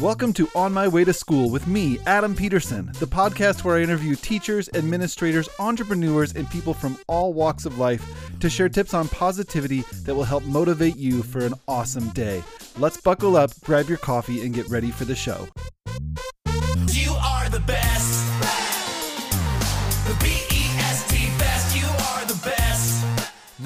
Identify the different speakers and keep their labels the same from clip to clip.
Speaker 1: Welcome to On My Way to School with me, Adam Peterson, the podcast where I interview teachers, administrators, entrepreneurs, and people from all walks of life to share tips on positivity that will help motivate you for an awesome day. Let's buckle up, grab your coffee, and get ready for the show.
Speaker 2: You are the best.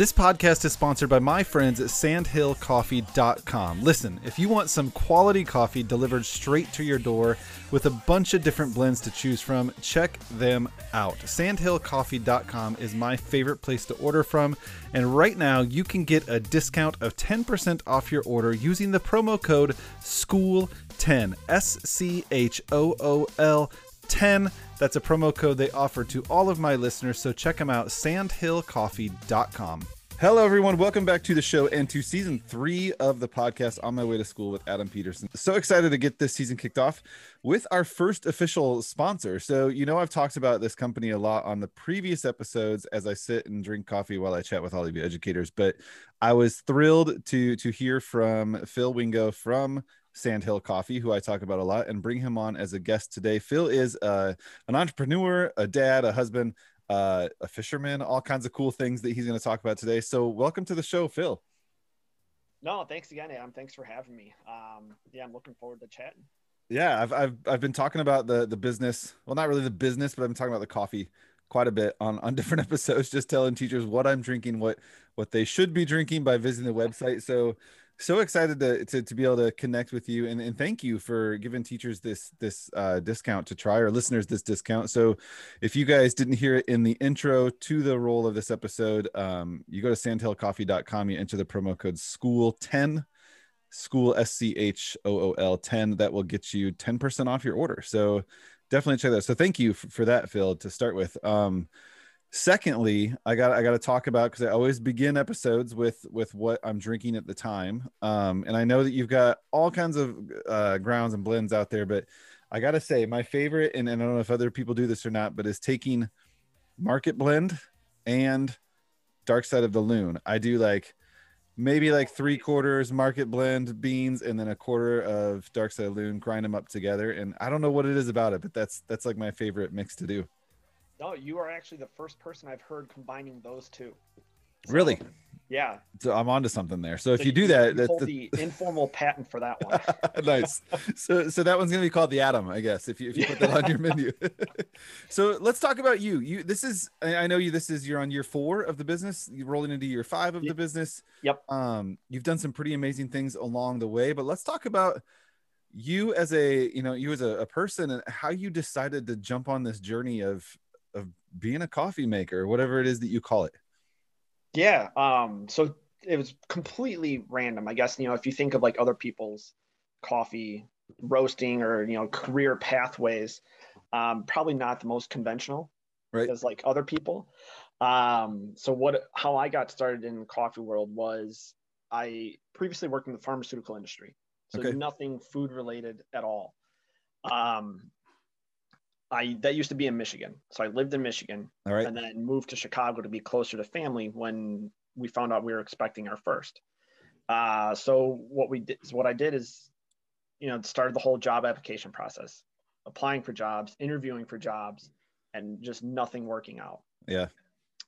Speaker 1: This podcast is sponsored by my friends at sandhillcoffee.com. Listen, if you want some quality coffee delivered straight to your door with a bunch of different blends to choose from, check them out. Sandhillcoffee.com is my favorite place to order from, and right now you can get a discount of 10% off your order using the promo code SCHOOL10. S C H O O L 10. That's a promo code they offer to all of my listeners, so check them out, sandhillcoffee.com. Hello, everyone. Welcome back to the show and to season three of the podcast On My Way to School with Adam Peterson. So excited to get this season kicked off with our first official sponsor. So, you know, I've talked about this company a lot on the previous episodes as I sit and drink coffee while I chat with all of you educators, but I was thrilled to to hear from Phil Wingo from Sandhill Coffee, who I talk about a lot, and bring him on as a guest today. Phil is uh, an entrepreneur, a dad, a husband, uh, a fisherman, all kinds of cool things that he's going to talk about today. So, welcome to the show, Phil.
Speaker 3: No, thanks again, Adam. Thanks for having me. Um, yeah, I'm looking forward to chatting.
Speaker 1: Yeah, I've, I've I've been talking about the the business. Well, not really the business, but I've been talking about the coffee quite a bit on on different episodes. Just telling teachers what I'm drinking, what what they should be drinking by visiting the website. So so excited to, to, to be able to connect with you and, and thank you for giving teachers this this uh, discount to try or listeners this discount. So if you guys didn't hear it in the intro to the role of this episode um, you go to sandhillcoffee.com you enter the promo code school 10 school s-c-h-o-o-l 10 that will get you 10% off your order. So definitely check that so thank you for, for that phil to start with. Um, secondly i got i got to talk about because i always begin episodes with with what i'm drinking at the time. Um and i know that you've got all kinds of uh grounds and blends out there but i gotta say my favorite and, and i don't know if other people do this or not but is taking market blend and dark side of the loon. I do like maybe like three quarters market blend beans and then a quarter of dark side of the loon grind them up together. And i don't know what it is about it but that's that's like my favorite mix to do
Speaker 3: No, you are actually the first person I've heard combining those two. So,
Speaker 1: really
Speaker 3: Yeah.
Speaker 1: so i'm onto something there so if
Speaker 3: So
Speaker 1: you do that that's the,
Speaker 3: the informal patent for that one.
Speaker 1: nice so so that one's gonna be called the Adam i guess if you if you put that on your menu so let's talk about you you this is i know you this is you're on year four of the business you're rolling into year five of the business
Speaker 3: Yep.
Speaker 1: um you've done some pretty amazing things along the way but let's talk about you as a you know you as a, a person and how you decided to jump on this journey of being a coffee maker whatever it is that you call it
Speaker 3: Yeah. Um, so it was completely random. I guess, you know, if you think of like other people's coffee roasting or, you know, career pathways, um, probably not the most conventional
Speaker 1: Right.
Speaker 3: as like other people. Um, so what, how I got started in the coffee world was I previously worked in the pharmaceutical industry. So
Speaker 1: Okay.
Speaker 3: nothing food related at all. Um, I, that used to be in Michigan. So I lived in Michigan
Speaker 1: all right
Speaker 3: and then moved to Chicago to be closer to family when we found out we were expecting our first. Uh, so what we did, so what I did is, you know, started the whole job application process, applying for jobs, interviewing for jobs, and just nothing working out.
Speaker 1: yeah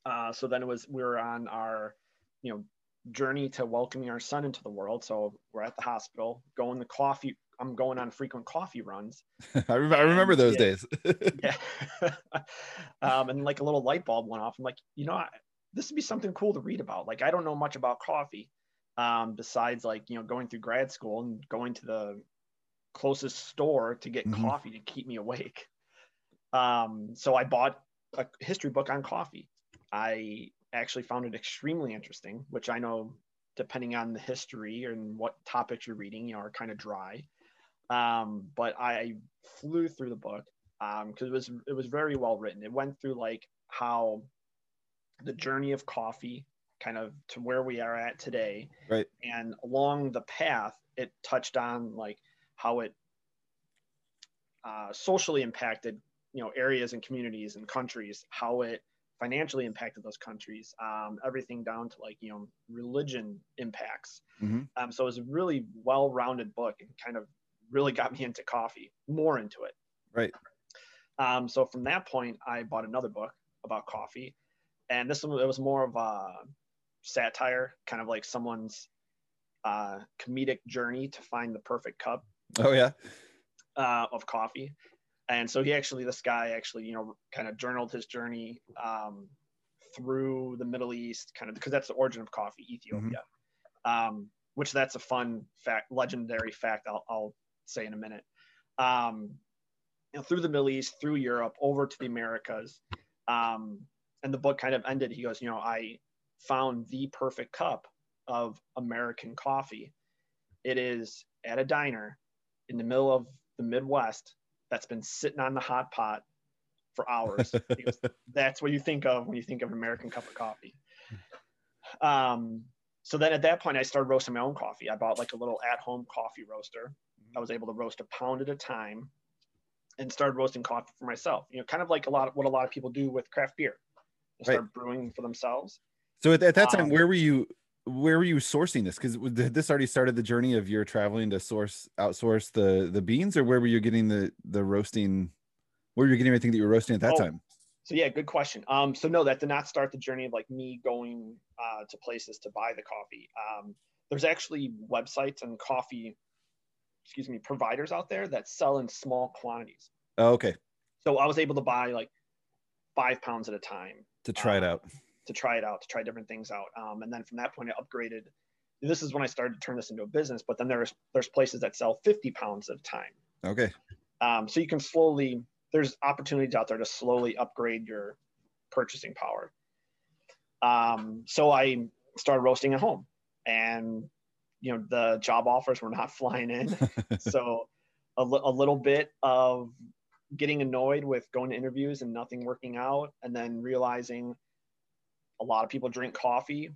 Speaker 3: Uh, so then it was we were on our, you know, journey to welcoming our son into the world. So we're at the hospital, going the coffee. I'm going on frequent coffee runs.
Speaker 1: I, rem- I remember those
Speaker 3: Yeah.
Speaker 1: days
Speaker 3: yeah. um, and like a little light bulb went off. I'm like, you know, I, this would be something cool to read about. Like, I don't know much about coffee, um, besides like you know going through grad school and going to the closest store to get
Speaker 1: Mhm.
Speaker 3: coffee to keep me awake. Um, so I bought a history book on coffee. I actually found it extremely interesting, which I know, depending on the history and what topics you're reading, you know, are kind of dry. Um, but I flew through the book because it was it was very well written. It went through like how the journey of coffee, kind of to where we are at today,
Speaker 1: Right.
Speaker 3: and along the path, it touched on like how it uh, socially impacted you know areas and communities and countries, how it financially impacted those countries, um, everything down to like you know religion impacts.
Speaker 1: Mhm.
Speaker 3: Um, so it was a really well-rounded book and kind of really got me into coffee, more into it.
Speaker 1: Right.
Speaker 3: Um, so from that point, I bought another book about coffee, and this one it was more of a satire, kind of like someone's uh, comedic journey to find the perfect cup
Speaker 1: Oh yeah.
Speaker 3: uh, of coffee. And so he actually, this guy actually, you know, kind of journaled his journey um, through the Middle East, kind of because that's the origin of coffee, Ethiopia. Um, which that's a fun fact, legendary fact. I'll, I'll say in a minute. Um, you know, through the Middle East, through Europe, over to the Americas. Um, and the book kind of ended. He goes, you know, I found the perfect cup of American coffee. It is at a diner in the middle of the Midwest that's been sitting on the hot pot for hours. Goes, that's what you think of when you think of an American cup of coffee. Um, so then at that point, I started roasting my own coffee. I bought like a little at home coffee roaster. I was able to roast a pound at a time and started roasting coffee for myself. You know, kind of like a lot of what a lot of people do with craft beer. They start
Speaker 1: Right.
Speaker 3: brewing for themselves.
Speaker 1: So at, at that time,
Speaker 3: Um,
Speaker 1: where were you? Where were you sourcing this? Because this already started the journey of your traveling to source outsource the the beans, or where were you getting the the roasting? Where were you getting everything that you were roasting at that
Speaker 3: Oh,
Speaker 1: time?
Speaker 3: So yeah, good question. Um, so no, that did not start the journey of like me going uh, to places to buy the coffee. Um, there's actually websites and coffee, excuse me, providers out there that sell in small quantities.
Speaker 1: Oh, okay,
Speaker 3: So I was able to buy like five pounds at a time
Speaker 1: to try it
Speaker 3: Um,
Speaker 1: out.
Speaker 3: to try it out, to try different things out. Um, and then from that point, I upgraded. This is when I started to turn this into a business. But then there's there's places that sell 50 pounds at a time.
Speaker 1: Okay,
Speaker 3: Um, so you can slowly, there's opportunities out there to slowly upgrade your purchasing power. Um, so I started roasting at home and, you know, the job offers were not flying in. so a, li- a little bit of getting annoyed with going to interviews and nothing working out. And then realizing a lot of people drink coffee.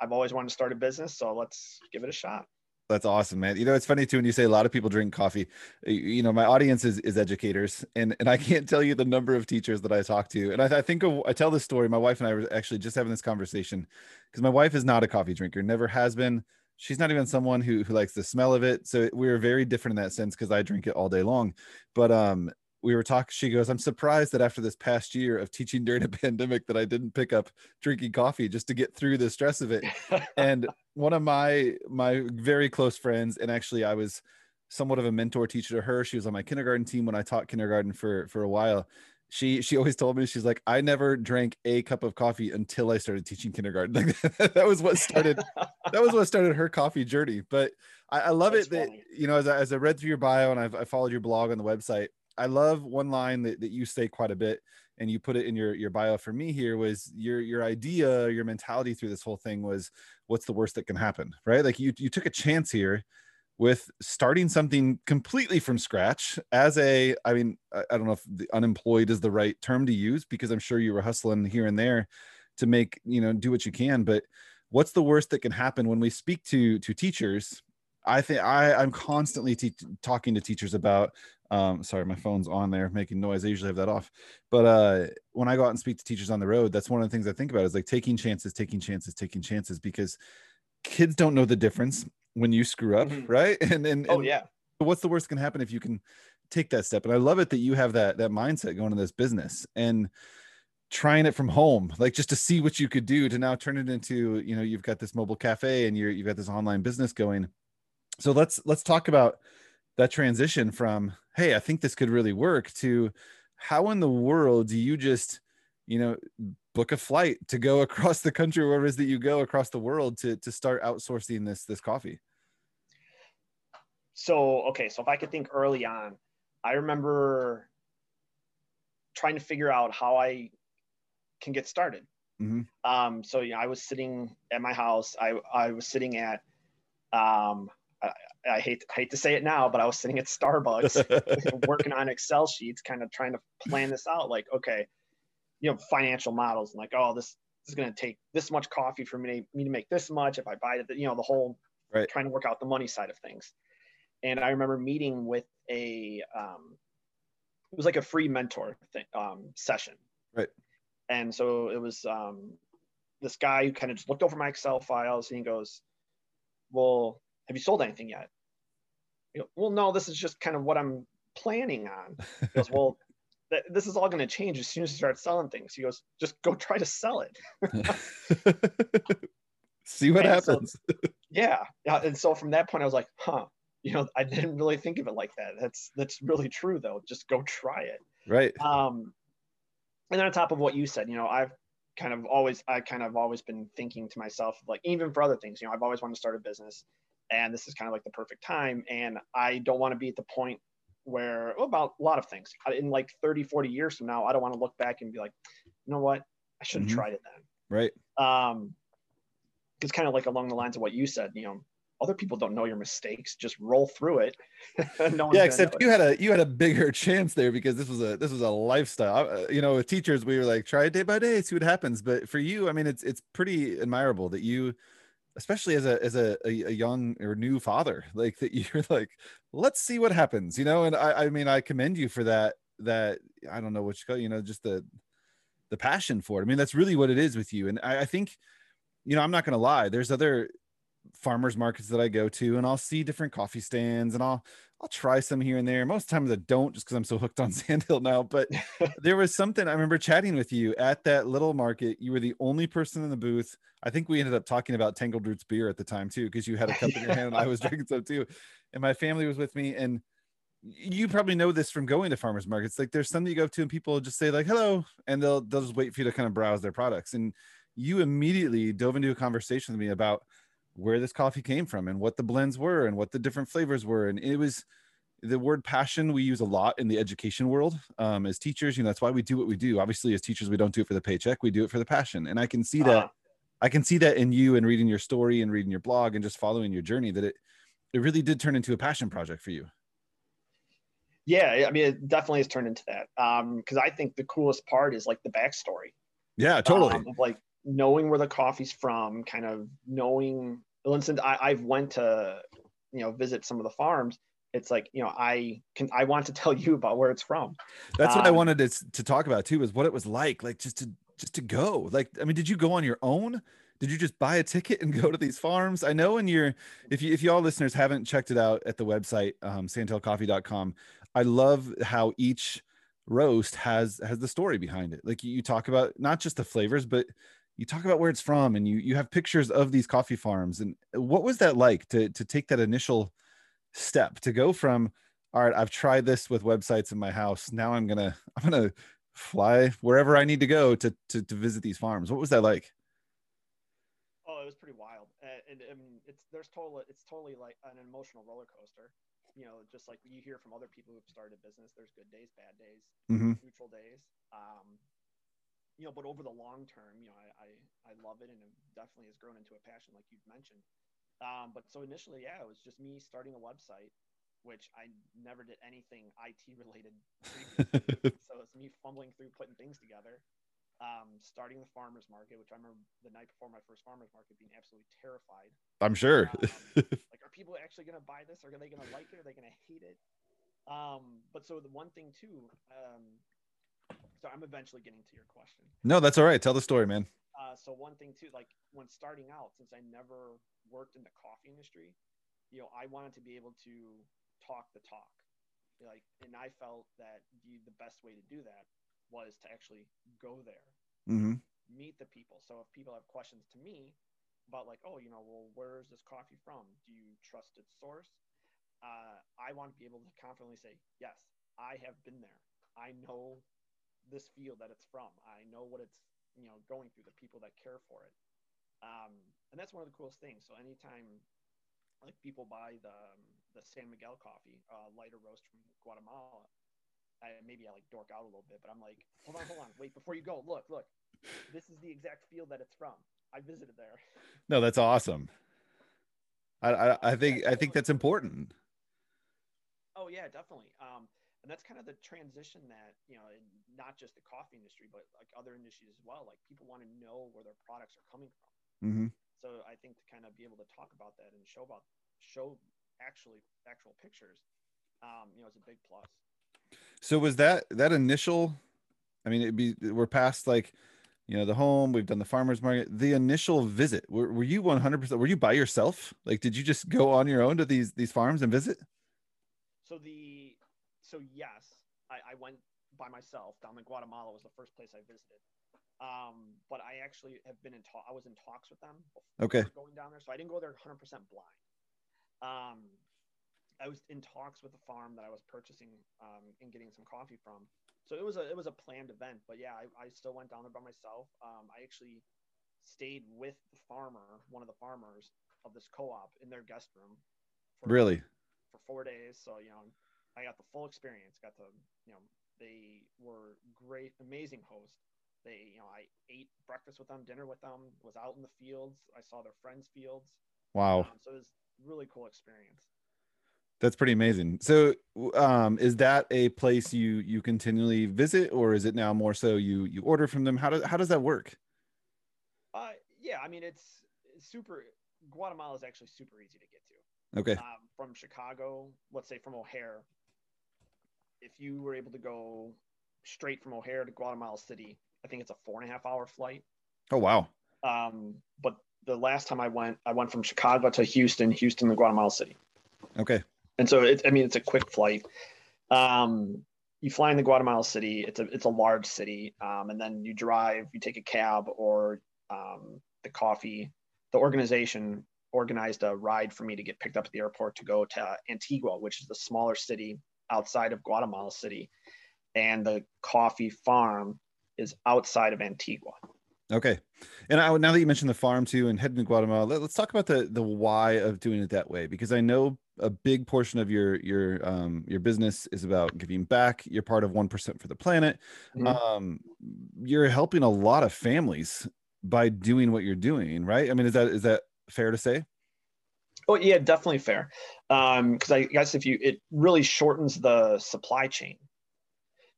Speaker 3: I've always wanted to start a business. So let's give it a shot.
Speaker 1: That's awesome, man. You know, it's funny too when you say a lot of people drink coffee. You know, my audience is is educators, and and I can't tell you the number of teachers that I talk to. And I, I think of, I tell this story. My wife and I were actually just having this conversation because my wife is not a coffee drinker, never has been. She's not even someone who who likes the smell of it. So we're very different in that sense because I drink it all day long. But um, we were talking. She goes, "I'm surprised that after this past year of teaching during a pandemic, that I didn't pick up drinking coffee just to get through the stress of it." and one of my my very close friends and actually i was somewhat of a mentor teacher to her she was on my kindergarten team when i taught kindergarten for for a while she she always told me she's like i never drank a cup of coffee until i started teaching kindergarten. Like that was what started that was what started her coffee journey. But i, I love
Speaker 3: That's
Speaker 1: it that you know as I, as I read through your bio and I've, i followed your blog on the website i love one line that, that you say quite a bit and you put it in your your bio for me here was your your idea your mentality through this whole thing was what's the worst that can happen right? Like you you took a chance here with starting something completely from scratch as a i mean i, don't know if the unemployed is the right term to use because i'm sure you were hustling here and there to make you know do what you can but what's the worst that can happen? When we speak to to teachers i think i i'm constantly te- talking to teachers about um sorry my phone's on there making noise. I usually have that off but uh when i go out and speak to teachers on the road that's one of the things i think about is like taking chances taking chances taking chances because kids don't know the difference when you screw up
Speaker 3: Mhm.
Speaker 1: right and and,
Speaker 3: oh yeah.
Speaker 1: what's the worst can happen if you can take that step and i love it that you have that that mindset going to this business and trying it from home like just to see what you could do to now turn it into you know you've got this mobile cafe and you're you've got this online business going so let's let's talk about that transition from hey i think this could really work to how in the world do you just you know book a flight to go across the country wherever it is that you go across the world to to start outsourcing this this coffee.
Speaker 3: So okay so if i could think early on i remember trying to figure out how i can get started.
Speaker 1: Mhm.
Speaker 3: um, so you know, i was sitting at my house. I, I was sitting at um, I, I hate hate to say it now but i was sitting at starbucks working on excel sheets kind of trying to plan this out like okay you know financial models and like oh this, this is going to take this much coffee for me to, me to make this much if i buy it you know the whole
Speaker 1: Right.
Speaker 3: trying to work out the money side of things and I remember meeting with a um, it was like a free mentor thing, um, session.
Speaker 1: Right.
Speaker 3: And so it was um, this guy who kind of just looked over my Excel files and he goes, "Well, have you sold anything yet?" Go, well, no, this is just kind of what I'm planning on. He goes, well, th- this is all going to change as soon as you start selling things. He goes, just go try to sell it.
Speaker 1: See what
Speaker 3: And so-
Speaker 1: happens.
Speaker 3: yeah. yeah. And so from that point, I was like, huh, you know, I didn't really think of it like that. That's, that's really true though. Just go try it.
Speaker 1: right.
Speaker 3: Um, and then on top of what you said, you know, I've kind of always, I kind of always been thinking to myself, like even for other things, you know, I've always wanted to start a business, and this is kind of like the perfect time. And I don't want to be at the point where well, about a lot of things in like 30, 40 years from now, I don't want to look back and be like, you know what, I should have
Speaker 1: Mhm.
Speaker 3: tried it then.
Speaker 1: Right.
Speaker 3: Um, it's kind of like along the lines of what you said, you know, other people don't know your mistakes, just roll through it. no
Speaker 1: yeah except you had a you had a bigger chance there because this was a this was a lifestyle Uh, you know with teachers we were like try it day by day see what happens but for you i mean it's it's pretty admirable that you especially as a as a, a, young or new father like that you're like let's see what happens you know and i i mean i commend you for that that i don't know what you call you know just the the passion for it. I mean that's really what it is with you and i, I think you know i'm not gonna lie there's other farmers markets that I go to and I'll see different coffee stands and I'll I'll try some here and there. Most times I don't just because I'm so hooked on Sandhill now. But there was something I remember chatting with you at that little market. You were the only person in the booth. I think we ended up talking about Tangled Roots beer at the time too, because you had a cup in your hand and I was drinking some too. And my family was with me. And you probably know this from going to farmers markets. Like there's some that you go to and people just say like hello, and they'll they'll just wait for you to kind of browse their products. And you immediately dove into a conversation with me about where this coffee came from and what the blends were and what the different flavors were. And it was the word passion we use a lot in the education world um, as teachers. You know, that's why we do what we do. Obviously, as teachers, we don't do it for the paycheck; we do it for the passion. And I can see that.
Speaker 3: Uh,
Speaker 1: I can see that in you and reading your story and reading your blog and just following your journey. That it it really did turn into a passion project for you.
Speaker 3: yeah, I mean, it definitely has turned into that. Um, because I think the coolest part is like the backstory.
Speaker 1: Yeah, totally.
Speaker 3: um, like knowing where the coffee's from, kind of knowing. Instance, I, I've went to you know visit some of the farms. It's like you know I can I want to tell you about where it's from.
Speaker 1: That's what I
Speaker 3: um,
Speaker 1: wanted to, to talk about too, is what it was like, like just to just to go. Like, I mean, did you go on your own? Did you just buy a ticket and go to these farms? I know in your if you if you all listeners haven't checked it out at the website, um, sandhillcoffee.com, I love how each roast has has the story behind it. Like you, you talk about not just the flavors, but you talk about where it's from and you you have pictures of these coffee farms. And what was that like to to take that initial step to go from all right, I've tried this with websites in my house. Now I'm gonna I'm gonna fly wherever I need to go to to, to visit these farms. What was that like?
Speaker 3: Oh, it was pretty wild, and, and I mean, it's there's total it's totally like an emotional roller coaster. You know, just like you hear from other people who've started a business. There's good days, bad days,
Speaker 1: mm-hmm.
Speaker 3: neutral days. Um, you know, but over the long term, you know, I, I I love it, and it definitely has grown into a passion, like you've mentioned. Um, but so initially, yeah, it was just me starting a website, which I never did anything IT related. so it's me fumbling through putting things together. Um, starting the farmers market, which I remember the night before my first farmers market being absolutely terrified.
Speaker 1: I'm sure.
Speaker 3: Um, like, are people actually going to buy this? Are they going to like it? Are they going to hate it? Um, but so the one thing too, um, so I'm eventually getting to your question.
Speaker 1: no, that's all right. Tell the story, man.
Speaker 3: Uh, so one thing too, like when starting out, since I never worked in the coffee industry, you know, I wanted to be able to talk the talk, like, and I felt that the the best way to do that was to actually go there,
Speaker 1: hmm
Speaker 3: meet the people. So if people have questions to me about like, oh, you know, well, where is this coffee from? Do you trust its source? Uh, I want to be able to confidently say, yes, I have been there. I know this field that it's from. I know what it's, you know, going through, the people that care for it. Um, and that's one of the coolest things. So anytime like people buy the, um, the San Miguel coffee, uh, lighter roast from Guatemala, I, maybe I like dork out a little bit, but I'm like, hold on, hold on, wait, before you go, look, look, this is the exact field that it's from. I visited there.
Speaker 1: No, that's awesome. I, I I think I think that's important.
Speaker 3: Oh yeah, definitely. Um, and that's kind of the transition that you know, in not just the coffee industry, but like other industries as well. Like people want to know where their products are coming from.
Speaker 1: hmm
Speaker 3: So I think to kind of be able to talk about that and show about show actually actual pictures, um, you know, is a big plus.
Speaker 1: So was that that initial? I mean, it'd be we're past like, you know, the home. We've done the farmers market. The initial visit. Were, were you 100? percent Were you by yourself? Like, did you just go on your own to these these farms and visit?
Speaker 3: so the so yes, I, I went by myself down in Guatemala was the first place I visited. Um, but I actually have been in talk. I was in talks with them.
Speaker 1: Okay.
Speaker 3: Going down there, so I didn't go there 100 percent blind. Um, I was in talks with the farm that I was purchasing um, and getting some coffee from. So it was a it was a planned event. But yeah, I, I still went down there by myself. Um, I actually stayed with the farmer, one of the farmers of this co-op, in their guest room. For,
Speaker 1: Really?
Speaker 3: for four days. So you know, I got the full experience. Got to you know, they were great, amazing hosts. They you know, I ate breakfast with them, dinner with them, was out in the fields. I saw their friends' fields.
Speaker 1: Wow.
Speaker 3: Um, so it was really cool experience.
Speaker 1: That's pretty amazing. So, um, is that a place you you continually visit, or is it now more so you you order from them? How does how does that work?
Speaker 3: Uh, yeah, I mean it's, super. Guatemala is actually super easy to get to.
Speaker 1: Okay.
Speaker 3: um, from Chicago, let's say from O'Hare, if you were able to go straight from O'Hare to Guatemala City, I think it's a four and a half hour flight.
Speaker 1: Oh wow.
Speaker 3: Um, but the last time I went, I went from Chicago to Houston, Houston to Guatemala City,
Speaker 1: Okay.
Speaker 3: and so it, I mean it's a quick flight. Um, you fly into Guatemala City. It's a it's a large city, um, and then you drive. You take a cab or um, the coffee. The organization organized a ride for me to get picked up at the airport to go to Antigua, which is the smaller city outside of Guatemala City, and the coffee farm is outside of Antigua.
Speaker 1: Okay. And I, now that you mentioned the farm too and heading to Guatemala, let, us talk about the the why of doing it that way because I know a big portion of your your um your business is about giving back. You're part of 1% for the planet.
Speaker 3: Mhm.
Speaker 1: Um you're helping a lot of families by doing what you're doing, right? I mean, is that is that fair to say?
Speaker 3: Oh yeah, definitely fair. Because I guess if you, it really shortens the supply chain.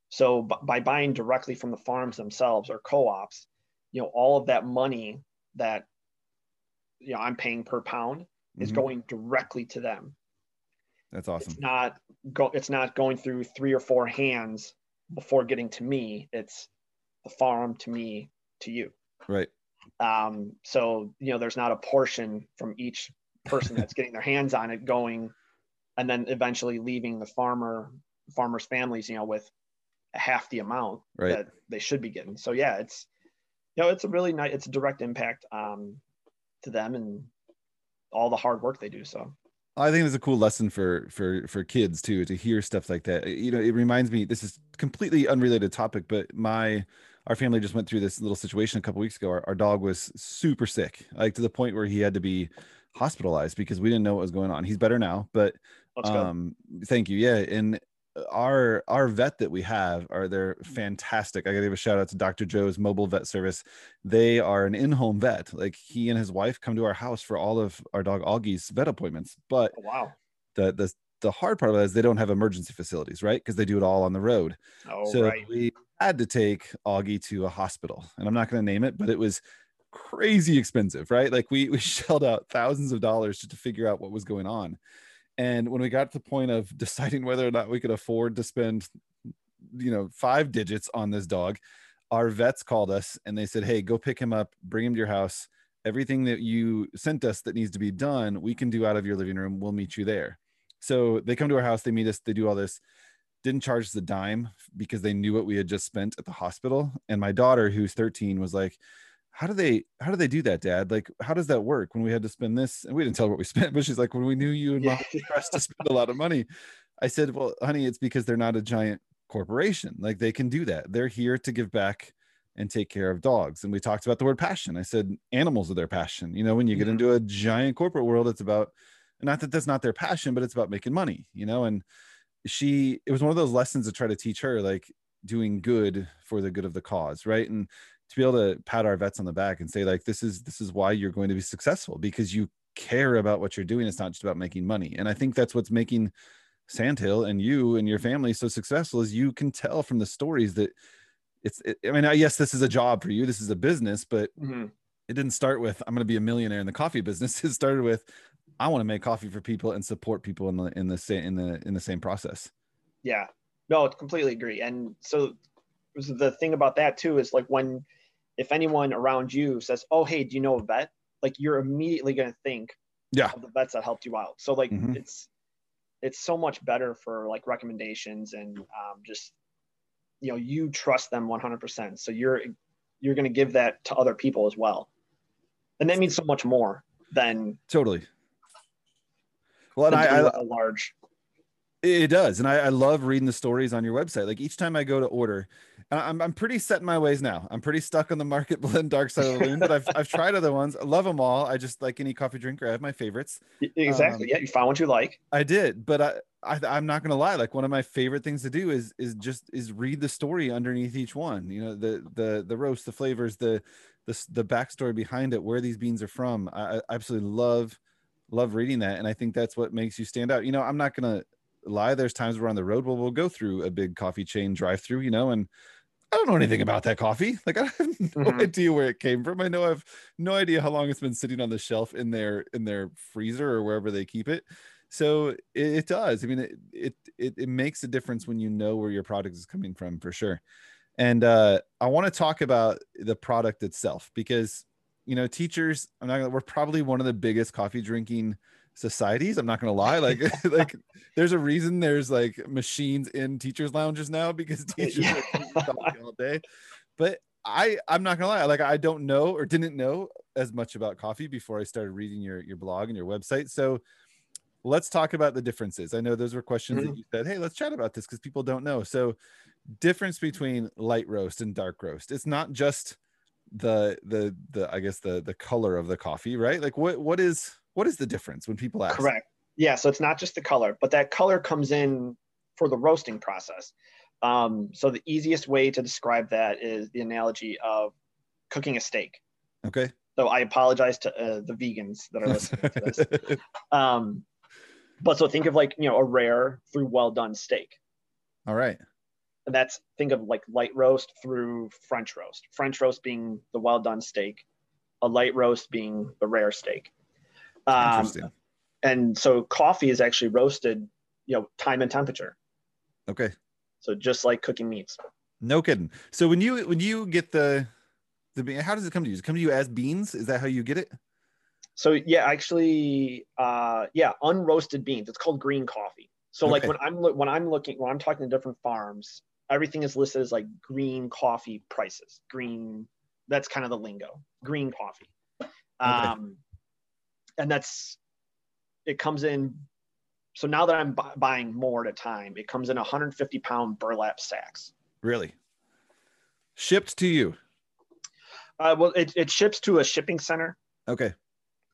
Speaker 3: So b- by buying directly from the farms themselves or co-ops, you know, all of that money that you know I'm paying per pound is
Speaker 1: Mhm.
Speaker 3: going directly to them.
Speaker 1: That's awesome.
Speaker 3: It's not go. It's not going through three or four hands before getting to me. It's the farm to me to you.
Speaker 1: Right.
Speaker 3: Um, so you know, there's not a portion from each person that's getting their hands on it going, and then eventually leaving the farmer farmers' families, you know, with half the amount
Speaker 1: Right.
Speaker 3: that they should be getting. So yeah, it's you know, it's a really nice, it's a direct impact um, to them and all the hard work they do. So
Speaker 1: I think it's a cool lesson for for for kids too to hear stuff like that. You know, it reminds me. This is completely unrelated topic, but my our family just went through this little situation a couple weeks ago. Our, our dog was super sick, like to the point where he had to be hospitalized because we didn't know what was going on. He's better now, but um thank you. Yeah and our our vet that we have are they're fantastic. I gotta give a shout out to dr joe's mobile vet service. They are an in-home vet. Like he and his wife come to our house for all of our dog augie's vet appointments but
Speaker 3: Oh, wow.
Speaker 1: the the, the hard part of it is they don't have emergency facilities right? Because they do it all on the road.
Speaker 3: Oh,
Speaker 1: so
Speaker 3: right.
Speaker 1: we had to take augie to a hospital and i'm not going to name it but it was crazy expensive right? Like we we shelled out thousands of dollars just to figure out what was going on. And when we got to the point of deciding whether or not we could afford to spend you know five digits on this dog our vets called us and they said hey go pick him up bring him to your house. Everything that you sent us that needs to be done we can do out of your living room. We'll meet you there. So they come to our house they meet us they do all this. Didn't charge us a dime because they knew what we had just spent at the hospital. And my daughter who's 13 was like how do they how do they do that dad? Like how does that work when we had to spend this and we didn't tell her what we spent but she's like when we knew you and mom
Speaker 3: Yeah.
Speaker 1: pressed to spend a lot of money. I said well honey it's because they're not a giant corporation. Like they can do that. They're here to give back and take care of dogs. And we talked about the word passion. I said animals are their passion. You know when you get
Speaker 3: Mhm.
Speaker 1: into a giant corporate world it's about not that that's not their passion but it's about making money you know? And she it was one of those lessons to try to teach her like doing good for the good of the cause right? And to be able to pat our vets on the back and say like this is this is why you're going to be successful because you care about what you're doing it's not just about making money and i think that's what's making sandhill and you and your family so successful is you can tell from the stories that it's it, i mean I- yes this is a job for you this is a business but
Speaker 3: Mhm.
Speaker 1: it didn't start with i'm going to be a millionaire in the coffee business it started with i want to make coffee for people and support people in the in the same in the in the same process
Speaker 3: Yeah. No, I completely agree. And so the thing about that too is like when if anyone around you says, "Oh, hey, do you know a vet?" Like you're immediately going to think
Speaker 1: Yeah.
Speaker 3: of the vets that helped you out. So like
Speaker 1: Mhm.
Speaker 3: it's it's so much better for like recommendations and um, just you know you trust them 100% so you're you're going to give that to other people as well and that means so much more than
Speaker 1: Totally. Well, and I, I
Speaker 3: like, large
Speaker 1: It does, and I, I love reading the stories on your website. Like each time I go to order, I'm I'm pretty set in my ways now. I'm pretty stuck on the Market Blend Dark Side of the Moon, but I've I've tried other ones. I love them all. I just like any coffee drinker. I have my favorites.
Speaker 3: exactly
Speaker 1: Um,
Speaker 3: yeah you found what you like
Speaker 1: I did, but I, I I'm not gonna lie. Like one of my favorite things to do is is just is read the story underneath each one. You know, the the the roast, the flavors, the the the backstory behind it, where these beans are from. I, I absolutely love love reading that, and I think that's what makes you stand out. You know, I'm not gonna lie. There's times we're on the road where we'll go through a big coffee chain drive through. You know, and don't know anything about that coffee. Like I have no
Speaker 3: Mhm.
Speaker 1: idea where it came from. I know I've no idea how long it's been sitting on the shelf in their in their freezer or wherever they keep it. So it, it does. I mean, it, it it it makes a difference when you know where your product is coming from for sure. And uh, I want to talk about the product itself because you know teachers. I'm not. Gonna, we're probably one of the biggest coffee drinking societies. I'm not gonna lie. Like like there's a reason there's like machines in teachers lounges now because teachers are drinking coffee all day. But I I'm not gonna lie. Like I don't know or didn't know as much about coffee before I started reading your your blog and your website. So let's talk about the differences. I know those were questions that mm-hmm. you said, hey, let's chat about this because people don't know. So difference between light roast and dark roast. It's not just the the the I guess the the color of the coffee, right? Like what what is what is the difference when people ask?
Speaker 3: Correct. Yeah, so it's not just the color, but that color comes in for the roasting process. Um, so the easiest way to describe that is the analogy of cooking a steak.
Speaker 1: Okay.
Speaker 3: So I apologize to uh, the vegans that are listening to this. Um, but so think of like you know a rare through well done steak,
Speaker 1: All right.
Speaker 3: and that's think of like light roast through French roast. French roast being the well done steak, a light roast being the rare steak. Um, and so coffee is actually roasted, you know, time and temperature.
Speaker 1: Okay.
Speaker 3: So just like cooking meats.
Speaker 1: No kidding. So when you when you get the the bean, how does it come to you? Does it come to you as beans? Is that how you get it?
Speaker 3: So yeah, actually, uh, yeah, unroasted beans. It's called green coffee. So like when I'm when I'm looking when I'm talking to different farms, everything is listed as like green coffee prices. Green, that's kind of the lingo. Green coffee. Um, and that's it comes in. So now that I'm bu- buying more at a time, it comes in 150 pound burlap sacks.
Speaker 1: Really? Shipped to you.
Speaker 3: Uh, well, it, it ships to a shipping center
Speaker 1: Okay.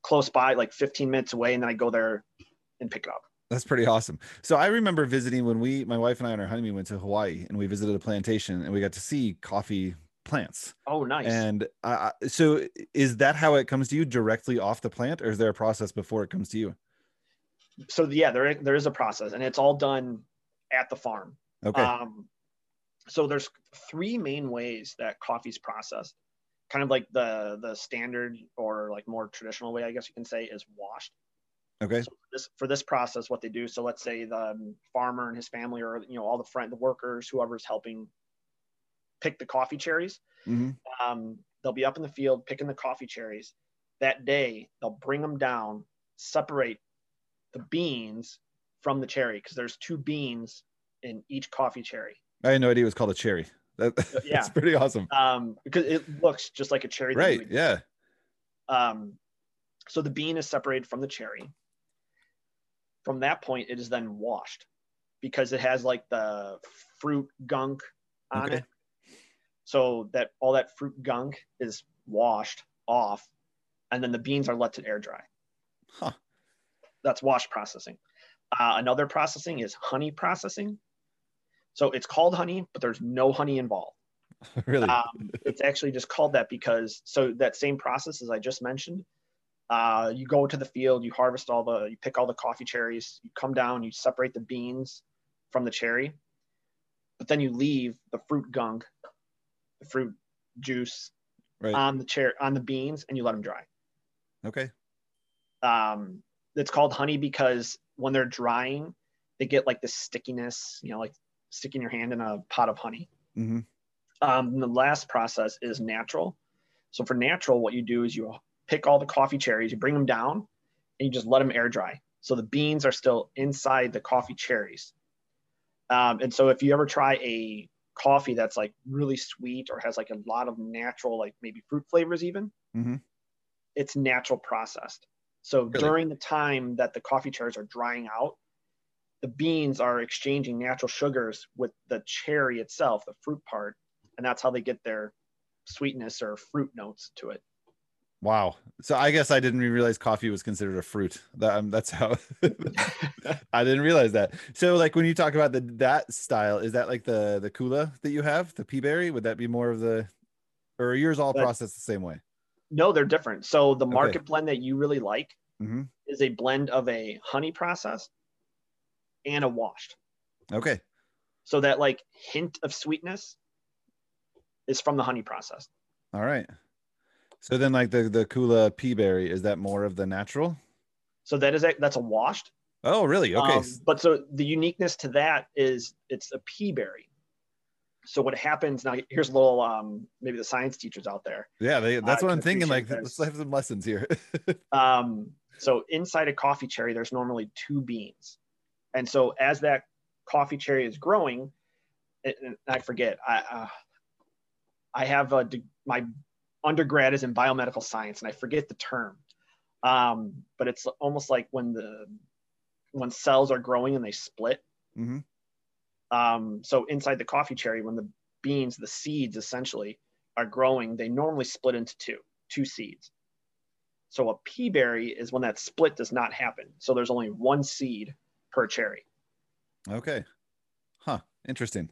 Speaker 3: close by, like 15 minutes away, and then I go there and pick it up.
Speaker 1: That's pretty awesome. So I remember visiting when we, my wife and I on our honeymoon went to Hawaii and we visited a plantation and we got to see coffee plants.
Speaker 3: Oh, nice.
Speaker 1: And uh, so is that how it comes to you directly off the plant or is there a process before it comes to you?
Speaker 3: so yeah, there there is a process, and it's all done at the farm.
Speaker 1: Okay.
Speaker 3: Um, so there's three main ways that coffee's processed. Kind of like the the standard or like more traditional way, I guess you can say, is washed.
Speaker 1: okay.
Speaker 3: So for this for this process, what they do. So let's say the farmer and his family, or you know all the friend, the workers, whoever's helping pick the coffee cherries.
Speaker 1: hmm
Speaker 3: um, they'll be up in the field picking the coffee cherries. That day, they'll bring them down, separate the beans from the cherry because there's two beans in each coffee cherry.
Speaker 1: I had no idea it was called a cherry. That,
Speaker 3: yeah.
Speaker 1: That's pretty awesome.
Speaker 3: Um, because it looks just like a cherry.
Speaker 1: Right. Yeah.
Speaker 3: Um, so the bean is separated from the cherry. From that point, it is then washed because it has like the fruit gunk on
Speaker 1: Okay.
Speaker 3: it. So that all that fruit gunk is washed off, and then the beans are let to air dry.
Speaker 1: Huh.
Speaker 3: That's wash processing. Uh, another processing is honey processing. So it's called honey, but there's no honey involved.
Speaker 1: really?
Speaker 3: Um, it's actually just called that because so that same process as I just mentioned. Uh, you go to the field, you harvest all the, you pick all the coffee cherries, you come down, you separate the beans from the cherry, but then you leave the fruit gunk, fruit juice
Speaker 1: right.
Speaker 3: on the chair on the beans, and you let them dry.
Speaker 1: okay.
Speaker 3: Um, it's called honey because when they're drying, they get like this stickiness, you know, like sticking your hand in a pot of honey.
Speaker 1: Mm-hmm.
Speaker 3: Um, the last process is natural. So for natural, what you do is you pick all the coffee cherries, you bring them down, and you just let them air dry. So the beans are still inside the coffee cherries. Um, and so if you ever try a coffee that's like really sweet or has like a lot of natural, like maybe fruit flavors, even,
Speaker 1: Mhm.
Speaker 3: it's natural processed. So
Speaker 1: Really?
Speaker 3: during the time that the coffee cherries are drying out, the beans are exchanging natural sugars with the cherry itself, the fruit part, and that's how they get their sweetness or fruit notes to it.
Speaker 1: Wow. So I guess I didn't realize coffee was considered a fruit. That um, that's how I didn't realize that. So like when you talk about the that style, is that like the the kula that you have, the peaberry? Would that be more of the or are yours all processed the same way?
Speaker 3: no, they're different. So the
Speaker 1: Okay.
Speaker 3: market blend that you really like
Speaker 1: Mhm.
Speaker 3: is a blend of a honey process and a washed.
Speaker 1: Okay.
Speaker 3: So that like hint of sweetness is from the honey process.
Speaker 1: All right. So then like the the kula peaberry, is that more of the natural?
Speaker 3: So that is a, that's a washed.
Speaker 1: Oh, really? Okay.
Speaker 3: Um, but so the uniqueness to that is it's a peaberry. So what happens now? Here's a little um, maybe the science teachers out there.
Speaker 1: yeah, they, that's
Speaker 3: I
Speaker 1: what I'm thinking. Like,
Speaker 3: appreciate
Speaker 1: let's
Speaker 3: this.
Speaker 1: have some lessons here.
Speaker 3: Um, so inside a coffee cherry, there's normally two beans, and so as that coffee cherry is growing, it, and I forget. I uh, I have a my undergrad is in biomedical science, and I forget the term. Um, but it's almost like when the when cells are growing and they split.
Speaker 1: hmm
Speaker 3: Um, so inside the coffee cherry, when the beans, the seeds essentially are growing, they normally split into two, two seeds. So a peaberry is when that split does not happen. So there's only one seed per cherry.
Speaker 1: Okay. Huh. Interesting.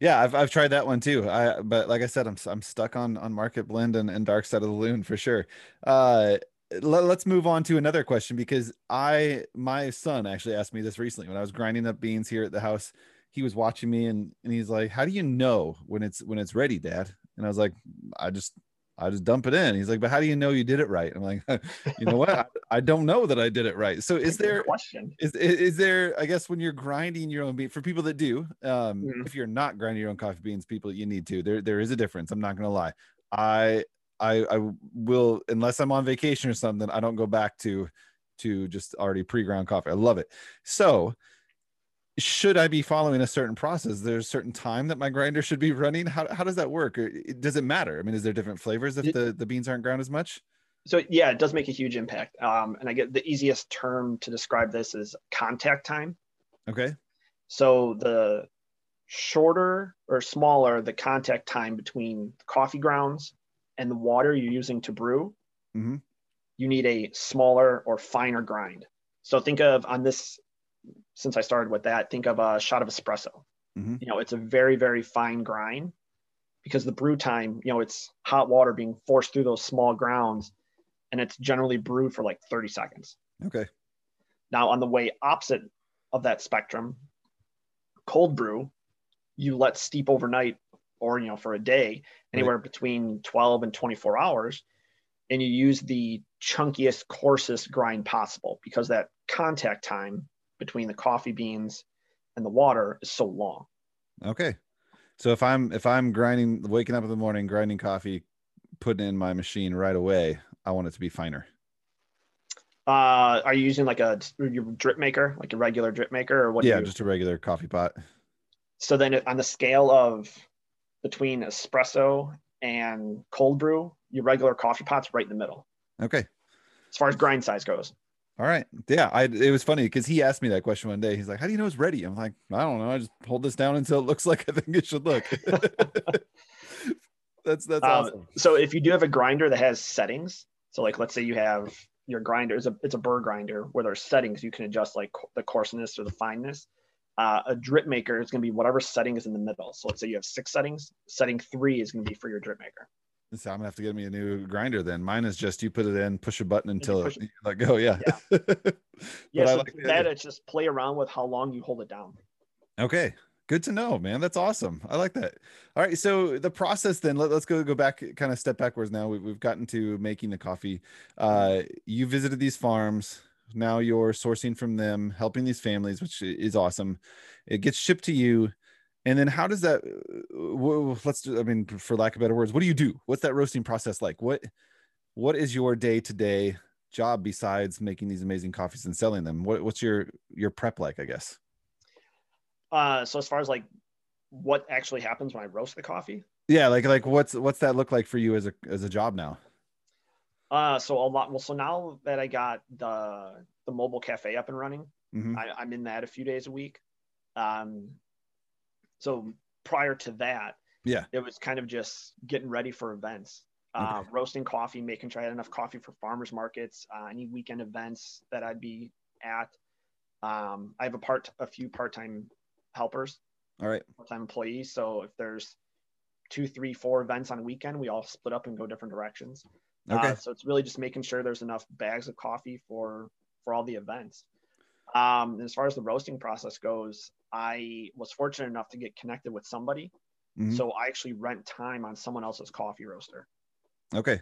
Speaker 1: Yeah, I've I've tried that one too. I but like I said, I'm I'm stuck on on Market Blend and, and Dark Side of the Loon for sure. Uh let, let's move on to another question because I my son actually asked me this recently when I was grinding up beans here at the house. He was watching me and and he's like, "How do you know when it's when it's ready, Dad?" And I was like, "I just I just dump it in." He's like, "But how do you know you did it right?" I'm like, "You know what? I, I don't know that I did it right." So is there
Speaker 3: question?
Speaker 1: is, is there i guess when you're grinding your own bean for people that do um
Speaker 3: Mhm.
Speaker 1: if you're not grinding your own coffee beans people you need to there there is a difference i'm not gonna lie i i i will unless i'm on vacation or something i don't go back to to just already pre-ground coffee i love it so should i be following a certain process there's a certain time that my grinder should be running how, how does that work or does it matter i mean is there different flavors if the the beans aren't ground as much
Speaker 3: So yeah, it does make a huge impact. Um, and I get the easiest term to describe this is contact time.
Speaker 1: okay
Speaker 3: So the shorter or smaller the contact time between the coffee grounds and the water you're using to brew,
Speaker 1: Mhm.
Speaker 3: you need a smaller or finer grind. So think of on this, since I started with that, think of a shot of espresso.
Speaker 1: Mhm.
Speaker 3: You know, it's a very, very fine grind because the brew time, you know, it's hot water being forced through those small grounds and it's generally brewed for like 30 seconds.
Speaker 1: okay
Speaker 3: Now, on the way opposite of that spectrum, cold brew, you let steep overnight or you know for a day, anywhere between 12 and 24 hours, and you use the chunkiest, coarsest grind possible because that contact time between the coffee beans and the water is so long.
Speaker 1: Okay. So if I'm if I'm grinding waking up in the morning, grinding coffee, putting in my machine right away, I want it to be finer.
Speaker 3: Uh, are you using like a your drip maker, like a regular drip maker, or what?
Speaker 1: yeah, just a regular coffee pot.
Speaker 3: So then on the scale of between espresso and cold brew, your regular coffee pot's right in the middle
Speaker 1: Okay.
Speaker 3: as far as grind size goes.
Speaker 1: All right. Yeah, I it was funny because he asked me that question one day. He's like, How do you know it's ready? I'm like, I don't know. I just hold this down until it looks like I think it should look. that's that's
Speaker 3: Um,
Speaker 1: awesome.
Speaker 3: So if you do have a grinder that has settings, so like let's say you have your grinder is a it's a burr grinder where there's settings you can adjust like the coarseness or the fineness. Uh, a drip maker is going to be whatever setting is in the middle. So let's say you have six settings. Setting three is going to be for your drip maker.
Speaker 1: So I'm gonna have to get me a new grinder then. Mine is just you put it in, push a button until it, you let go. Yeah.
Speaker 3: Yeah,
Speaker 1: I
Speaker 3: so
Speaker 1: like
Speaker 3: that it's just play around with how long you hold it down.
Speaker 1: Okay. Good to know, man. That's awesome. I like that. All right. So the process then, let, us go go back, kind of step backwards now. We, we've gotten to making the coffee. Uh, you visited these farms. Now you're sourcing from them, helping these families, which is awesome. It gets shipped to you. And then how does that, uh, let's do, I mean, for lack of better words, what do you do? What's that roasting process like? What, what is your day to day job besides making these amazing coffees and selling them? What, what's your your prep like? I guess.
Speaker 3: Uh, so as far as like what actually happens when I roast the coffee,
Speaker 1: Yeah, like like what's what's that look like for you as a as a job now?
Speaker 3: uh, so a lot. Well, so now that I got the the mobile cafe up and running,
Speaker 1: Mhm.
Speaker 3: I, I'm in that a few days a week. Um, so prior to that,
Speaker 1: Yeah.
Speaker 3: it was kind of just getting ready for events, uh, roasting coffee, making sure I had enough coffee for farmers markets, uh, any weekend events that I'd be at. Um, I have a part, a few part-time helpers,
Speaker 1: All right.
Speaker 3: part-time employees. So if there's two, three, four events on a weekend, we all split up and go different directions.
Speaker 1: Okay.
Speaker 3: Uh, so it's really just making sure there's enough bags of coffee for for all the events. Um, as far as the roasting process goes, I was fortunate enough to get connected with somebody.
Speaker 1: Mhm.
Speaker 3: So I actually rent time on someone else's coffee roaster.
Speaker 1: Okay.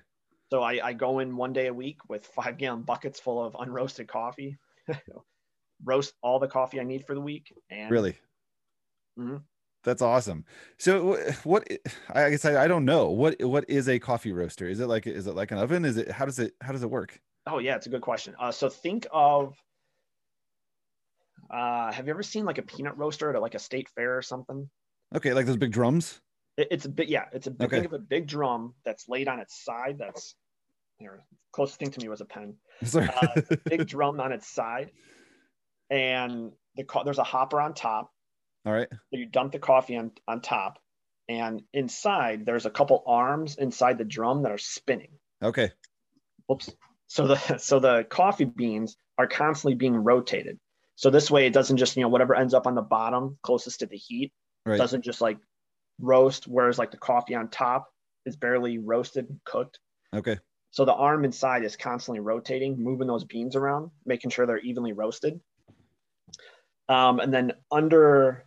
Speaker 3: So I, I go in one day a week with five gallon buckets full of unroasted coffee, roast all the coffee I need for the week. And
Speaker 1: Really.
Speaker 3: Mhm.
Speaker 1: That's awesome. So what I guess I, I don't know. What what is a coffee roaster? Is it like is it like an oven? Is it how does it how does it work?
Speaker 3: Oh yeah, it's a good question. Uh, so think of, uh, have you ever seen like a peanut roaster at like a state fair or something?
Speaker 1: Okay, like those big drums?
Speaker 3: It, it's a big, yeah, it's a big,
Speaker 1: Okay.
Speaker 3: think of a big drum that's laid on its side. That's here, closest thing to me was a pen.
Speaker 1: Sorry.
Speaker 3: Uh, a big drum on its side, and the co- there's a hopper on top.
Speaker 1: All right.
Speaker 3: So you dump the coffee on on top, and inside there's a couple arms inside the drum that are spinning.
Speaker 1: Okay.
Speaker 3: Whoops. So the so the coffee beans are constantly being rotated. So this way it doesn't just, you know, whatever ends up on the bottom closest to the heat
Speaker 1: Right.
Speaker 3: doesn't just like roast, whereas like the coffee on top is barely roasted and cooked.
Speaker 1: Okay.
Speaker 3: So the arm inside is constantly rotating, moving those beans around, making sure they're evenly roasted. Um, and then under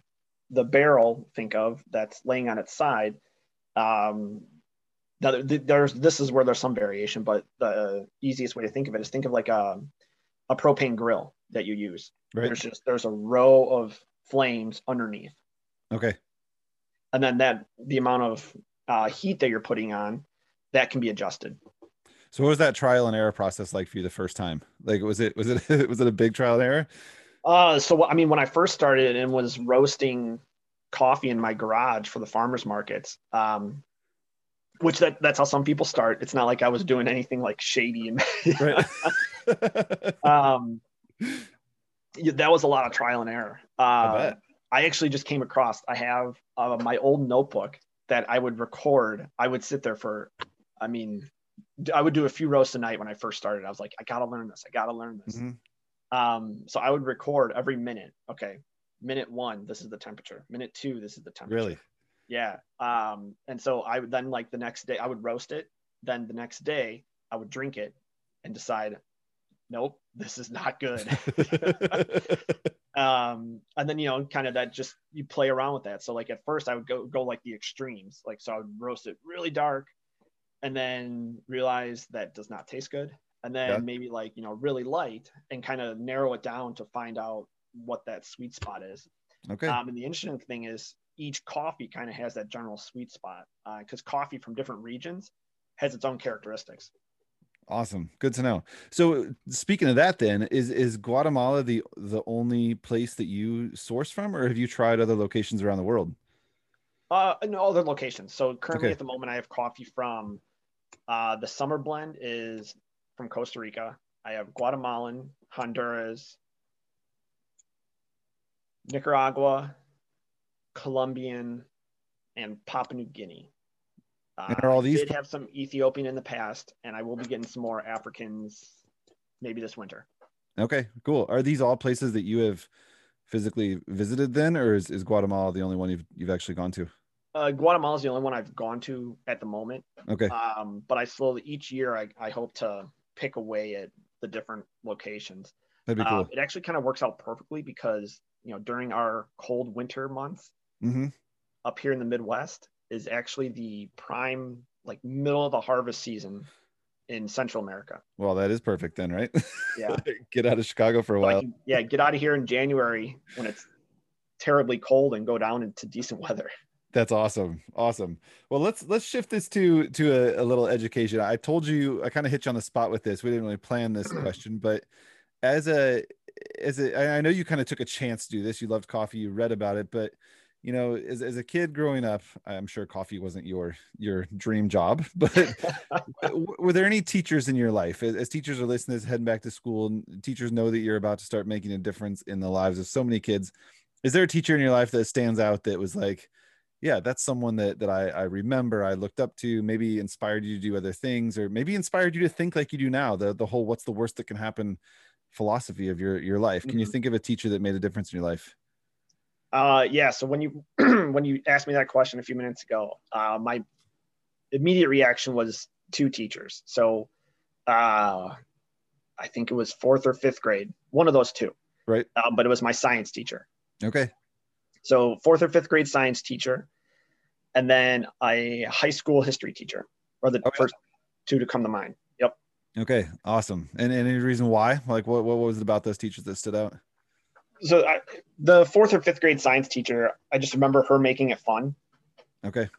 Speaker 3: the barrel, think of that's laying on its side. Um, now, there's this is where there's some variation, but the easiest way to think of it is think of like a, a propane grill that you use.
Speaker 1: Right.
Speaker 3: There's just there's a row of flames underneath,
Speaker 1: Okay.
Speaker 3: and then that the amount of uh, heat that you're putting on that can be adjusted.
Speaker 1: So what was that trial and error process like for you the first time? Like was it was it was it a big trial and error?
Speaker 3: Uh, so I mean, when I first started and was roasting coffee in my garage for the farmers markets, um, which that that's how some people start. It's not like I was doing anything like shady and
Speaker 1: Right.
Speaker 3: um, that was a lot of trial and error. Uh,
Speaker 1: I.
Speaker 3: I actually just came across. I have uh, my old notebook that I would record. I would sit there for, I mean, I would do a few roasts a night when I first started. I was like, I gotta learn this. I gotta learn this.
Speaker 1: Mhm.
Speaker 3: Um, so I would record every minute. Okay, minute one, this is the temperature. Minute two, this is the temperature.
Speaker 1: Really?
Speaker 3: Yeah. Um, and so I would then like the next day I would roast it. Then the next day I would drink it and decide, nope, this is not good. um, and then you know, kind of that just you play around with that. So like at first I would go go like the extremes. Like so I would roast it really dark and then realize that does not taste good. And then
Speaker 1: Yeah.
Speaker 3: maybe like, you know, really light and kind of narrow it down to find out what that sweet spot is.
Speaker 1: okay.
Speaker 3: Um, and the interesting thing is each coffee kind of has that general sweet spot because coffee from different regions has its own characteristics.
Speaker 1: Awesome. Good to know. So speaking of that then, is is Guatemala the the only place that you source from or have you tried other locations around the world?
Speaker 3: Uh, no other locations. So currently
Speaker 1: Okay.
Speaker 3: at the moment, I have coffee from uh, the summer blend is from Costa Rica. I have Guatemalan, Honduras, Nicaragua, Colombian, and Papua New Guinea. Uh,
Speaker 1: And are all these?
Speaker 3: I did have some Ethiopian in the past, and I will be getting some more Africans maybe this winter.
Speaker 1: Okay, cool. Are these all places that you have physically visited then or is, is Guatemala the only one you've you've actually gone to?
Speaker 3: Uh, Guatemala is the only one I've gone to at the moment.
Speaker 1: Okay.
Speaker 3: Um, but I slowly each year I, I hope to pick away at the different locations.
Speaker 1: That'd be cool.
Speaker 3: Um, it actually kind of works out perfectly because you know during our cold winter months
Speaker 1: hmm
Speaker 3: up here in the Midwest is actually the prime like middle of the harvest season in Central America.
Speaker 1: Well, that is perfect then, right?
Speaker 3: Yeah.
Speaker 1: Get out of Chicago for a
Speaker 3: So
Speaker 1: while.
Speaker 3: can- yeah, get out of here in January when it's terribly cold and go down into decent weather.
Speaker 1: That's awesome. Awesome. Well, let's let's shift this to to a, a little education. I told you I kind of hit you on the spot with this. We didn't really plan this question, but as a as a I know you kind of took a chance to do this. You loved coffee, you read about it, but you know, as, as a kid growing up, I'm sure coffee wasn't your your dream job, but were there any teachers in your life as, as teachers are listening, as heading back to school, teachers know that you're about to start making a difference in the lives of so many kids? Is there a teacher in your life that stands out that was like, yeah, that's someone that that I, I remember, I looked up to, maybe inspired you to do other things, or maybe inspired you to think like you do now. The the whole "what's the worst that can happen" philosophy of your your life. Can you
Speaker 3: Mhm.
Speaker 1: think of a teacher that made a difference in your life?
Speaker 3: Uh, yeah. So when you when you asked me that question a few minutes ago, uh, my immediate reaction was two teachers. So uh, I think it was fourth or fifth grade, one of those two.
Speaker 1: Right.
Speaker 3: Uh, but it was my science teacher.
Speaker 1: Okay.
Speaker 3: So fourth or fifth grade science teacher, and then a high school history teacher, or the
Speaker 1: Okay.
Speaker 3: first two to come to mind. Yep.
Speaker 1: Okay, awesome. And, and any reason why? Like, what, what was it about those teachers that stood out?
Speaker 3: So I, the fourth or fifth grade science teacher, I just remember her making it fun.
Speaker 1: Okay,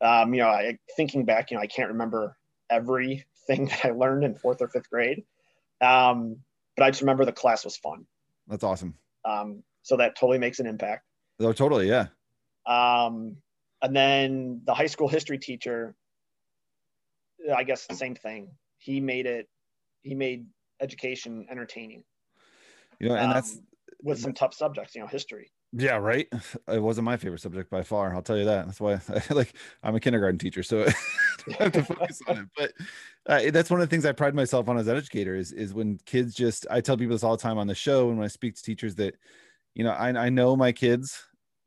Speaker 3: um, you know, I, thinking back, you know, I can't remember everything that I learned in fourth or fifth grade. Um, but I just remember the class was fun.
Speaker 1: that's awesome.
Speaker 3: Um, so that totally makes an impact.
Speaker 1: Oh, totally. Yeah.
Speaker 3: Um, and then the high school history teacher, I guess the same thing. He made it, he made education entertaining
Speaker 1: You know, and that's
Speaker 3: um, with some tough subjects, you know, history.
Speaker 1: yeah, right. It wasn't my favorite subject by far. I'll tell you that. That's why, I, like, I'm a kindergarten teacher, so I have to focus on it. But uh, that's one of the things I pride myself on as an educator is is when kids just. I tell people this all the time on the show and when I speak to teachers that, you know, I I know my kids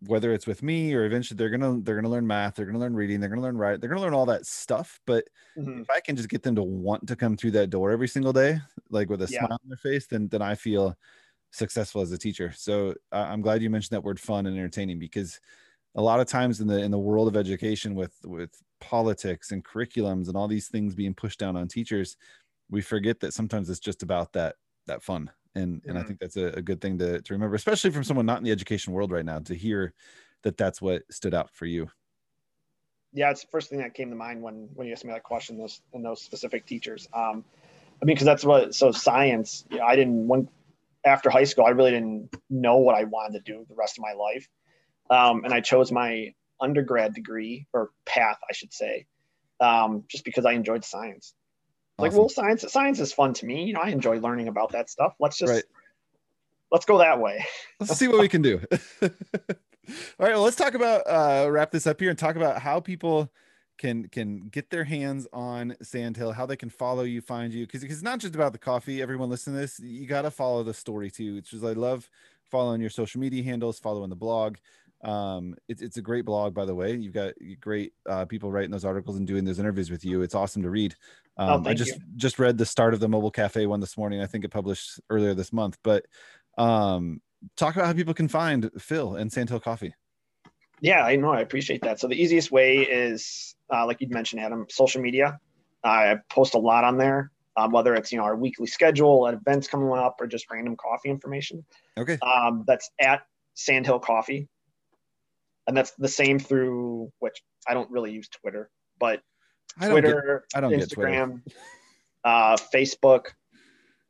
Speaker 1: whether it's with me or eventually they're gonna they're gonna learn math, they're gonna learn reading, they're gonna learn write, they're gonna learn all that stuff. But
Speaker 3: Mhm.
Speaker 1: if I can just get them to want to come through that door every single day, like with a
Speaker 3: Yeah.
Speaker 1: smile on their face, then then I feel successful as a teacher. So uh, I'm glad you mentioned that word fun and entertaining because a lot of times in the in the world of education with with politics and curriculums and all these things being pushed down on teachers, we forget that sometimes it's just about that that fun. And and I
Speaker 3: Mhm.
Speaker 1: think that's a, a good thing to, to remember, especially from someone not in the education world right now, to hear that that's what stood out for you.
Speaker 3: yeah, it's the first thing that came to mind when when you asked me that question. Those and those specific teachers. Um, I mean, because that's what. So science. You know, I didn't when after high school, I really didn't know what I wanted to do the rest of my life, um, and I chose my undergrad degree or path, I should say, um, just because I enjoyed science. Like, well, science science is fun to me. You know, I enjoy learning about that stuff. Let's just
Speaker 1: Right.
Speaker 3: let's go that way.
Speaker 1: let's see what we can do. All right, well, let's talk about uh wrap this up here and talk about how people can can get their hands on Sandhill, how they can follow you, find you, because it's not just about the coffee. Everyone listening to this, you got to follow the story too. Which is I love following your social media handles, following the blog. Um, it's it's a great blog, by the way. You've got great uh, people writing those articles and doing those interviews with you. It's awesome to read. Um, I
Speaker 3: Oh, thank
Speaker 1: just
Speaker 3: you.
Speaker 1: just read the start of the mobile cafe one this morning. I think it published earlier this month, but um talk about how people can find Phil and Sandhill Coffee.
Speaker 3: Yeah, I know. I appreciate that. So the easiest way is, uh, like you'd mentioned, Adam, social media. I post a lot on there, um, whether it's you know our weekly schedule, events coming up, or just random coffee information.
Speaker 1: Okay.
Speaker 3: Um, that's at Sandhill Coffee, and that's the same through which I don't really use Twitter, but
Speaker 1: I don't get,
Speaker 3: Twitter,
Speaker 1: I don't get Twitter.
Speaker 3: Instagram, uh, Facebook,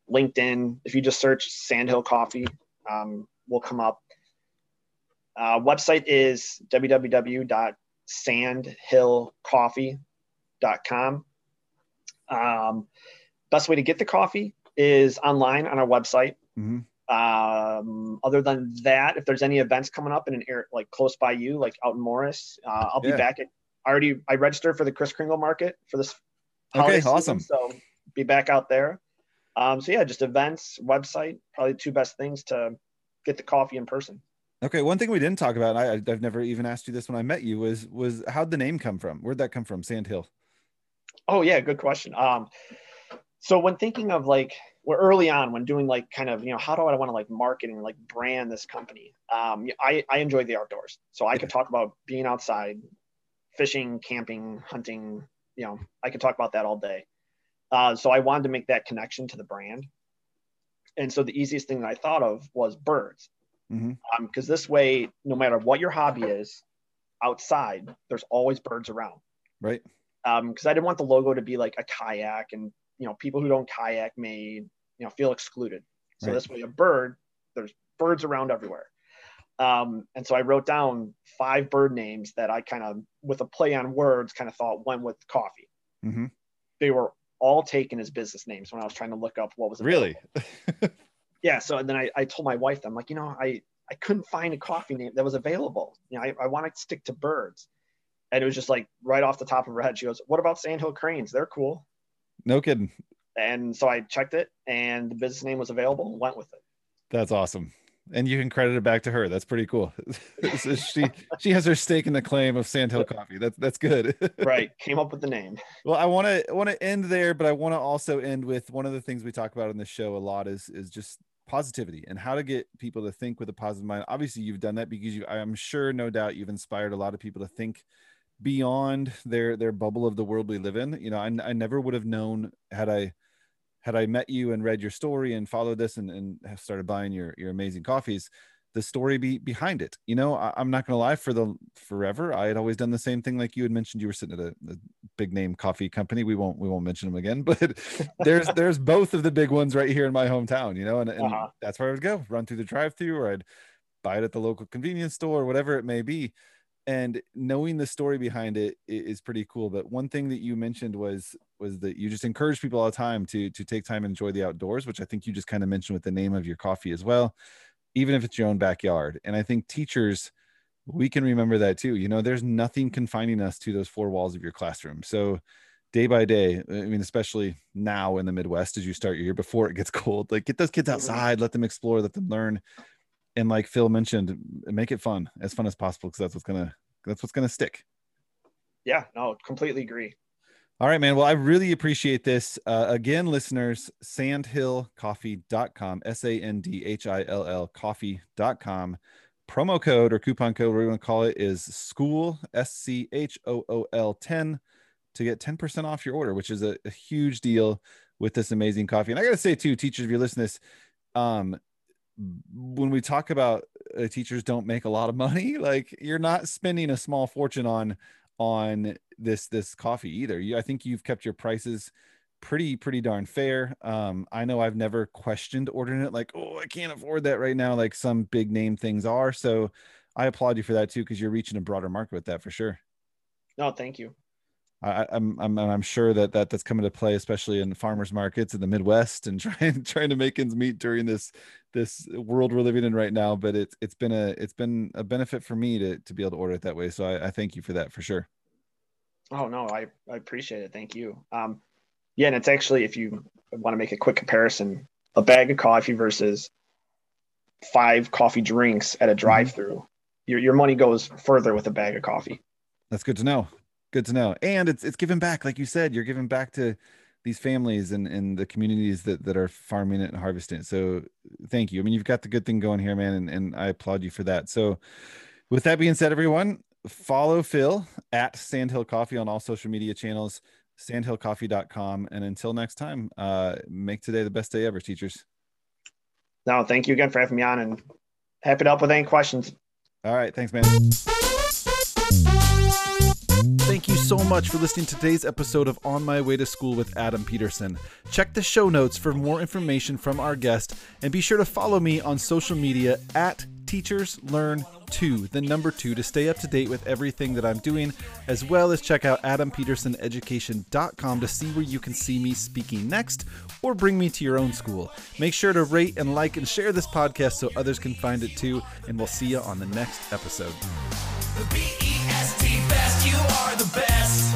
Speaker 3: LinkedIn. If you just search Sandhill Coffee, um, will come up. Uh, website is www.sandhillcoffee.com. Um, best way to get the coffee is online on our website.
Speaker 1: Mhm.
Speaker 3: Um, other than that, if there's any events coming up in an area like close by you, like out in Morris, uh, I'll be
Speaker 1: Yeah.
Speaker 3: back at. I already I registered for the Chris Kringle Market for this.
Speaker 1: Okay,
Speaker 3: season,
Speaker 1: awesome.
Speaker 3: So be back out there. Um, so yeah, just events, website, probably the two best things to get the coffee in person.
Speaker 1: Okay, one thing we didn't talk about, and I, I've never even asked you this when I met you, was was how'd the name come from? Where'd that come from? Sandhill.
Speaker 3: Oh yeah, good question. Um, so when thinking of like, we're early on when doing like kind of you know how do I want to like market and like brand this company? Um, I I enjoy the outdoors, so I could talk about being outside, fishing, camping, hunting. You know, I could talk about that all day. Uh, so I wanted to make that connection to the brand, and so the easiest thing that I thought of was birds, Because this way, no matter what your hobby is, outside, there's always birds around.
Speaker 1: Right.
Speaker 3: Um, because I didn't want the logo to be like a kayak, and you know, people who don't kayak may you know feel excluded. So
Speaker 1: Right.
Speaker 3: this way, a bird, there's birds around everywhere. Um, and so I wrote down five bird names that I kind of, with a play on words, kind of thought went with coffee.
Speaker 1: hmm
Speaker 3: They were all taken as business names when I was trying to look up what was available.
Speaker 1: Really?
Speaker 3: yeah so and then I, I told my wife i'm like you know i i couldn't find a coffee name that was available you know i, I want to stick to birds and it was just like right off the top of her head she goes what about sandhill cranes they're cool
Speaker 1: no kidding.
Speaker 3: and so i checked it and the business name was available went with it
Speaker 1: That's awesome. And you can credit it back to her. That's pretty cool. So she she has her stake in the claim of Sandhill Coffee. That's that's good.
Speaker 3: right came up with the name
Speaker 1: Well, I want to want to end there, but I want to also end with one of the things we talk about in the show a lot is is just positivity and how to get people to think with a positive mind. Obviously, you've done that because you I'm sure no doubt you've inspired a lot of people to think beyond their their bubble of the world we live in. You know, I, I never would have known had I had I met you and read your story and followed this and, and have started buying your your amazing coffees, the story be behind it. You know, I, I'm not gonna lie, for the forever, I had always done the same thing. Like you had mentioned, you were sitting at a, a big name coffee company. We won't we won't mention them again, but there's there's both of the big ones right here in my hometown, you know, and, and
Speaker 3: Uh-huh.
Speaker 1: that's where I would go, run through the drive-through, or I'd buy it at the local convenience store, or whatever it may be. And knowing the story behind it is pretty cool. But one thing that you mentioned was was that you just encourage people all the time to to take time and enjoy the outdoors, which I think you just kind of mentioned with the name of your coffee as well, even if it's your own backyard. And I think teachers we can remember that too. You know, there's nothing confining us to those four walls of your classroom. So day by day, I mean, especially now in the Midwest, as you start your year before it gets cold, like get those kids mm-hmm. outside, let them explore, let them learn. And like Phil mentioned, make it fun, as fun as possible, because that's what's gonna that's what's gonna stick.
Speaker 3: yeah no completely agree
Speaker 1: All right, man. Well, I really appreciate this. Uh, again, listeners, sandhillcoffee.com, S A N D H I L L coffee.com. Promo code or coupon code, whatever you want to call it, is school, S C H O O L 10 to get 10% off your order, which is a, a huge deal with this amazing coffee. And I got to say, too, teachers, if you listen to this, um, when we talk about uh, teachers don't make a lot of money, like you're not spending a small fortune on on this this coffee either. You, I think you've kept your prices pretty pretty darn fair. Um, I know I've never questioned ordering it like, oh, I can't afford that right now, like some big name things are. So I applaud you for that too, because you're reaching a broader market with that for sure.
Speaker 3: no thank you
Speaker 1: I, I'm, I'm I'm sure that, that that's coming to play, especially in farmers markets in the Midwest, and trying trying to make ends meet during this this world we're living in right now. But it's it's been a it's been a benefit for me to to be able to order it that way. So I, I thank you for that for sure.
Speaker 3: Oh no, I, I appreciate it. Thank you. Um, yeah, and it's actually if you want to make a quick comparison, a bag of coffee versus five coffee drinks at a drive-through, your your money goes further with a bag of coffee.
Speaker 1: That's good to know. Good to know. And it's it's giving back, like you said, you're giving back to these families and, and the communities that, that are farming it and harvesting it. So thank you. I mean, you've got the good thing going here, man, and, and I applaud you for that. So with that being said, everyone, follow Phil at Sandhill Coffee on all social media channels, sandhillcoffee.com. And until next time, uh, make today the best day ever, teachers.
Speaker 3: No, thank you again for having me on, and happy to help with any questions.
Speaker 1: All right. Thanks, man. So much for listening to today's episode of On My Way to School with Adam Peterson. Check the show notes for more information from our guest and be sure to follow me on social media at Teachers Learn 2, the number 2, to stay up to date with everything that I'm doing, as well as check out adampetersoneducation.com to see where you can see me speaking next or bring me to your own school. Make sure to rate and like and share this podcast so others can find it too, and we'll see you on the next episode.
Speaker 2: The B E S T the best.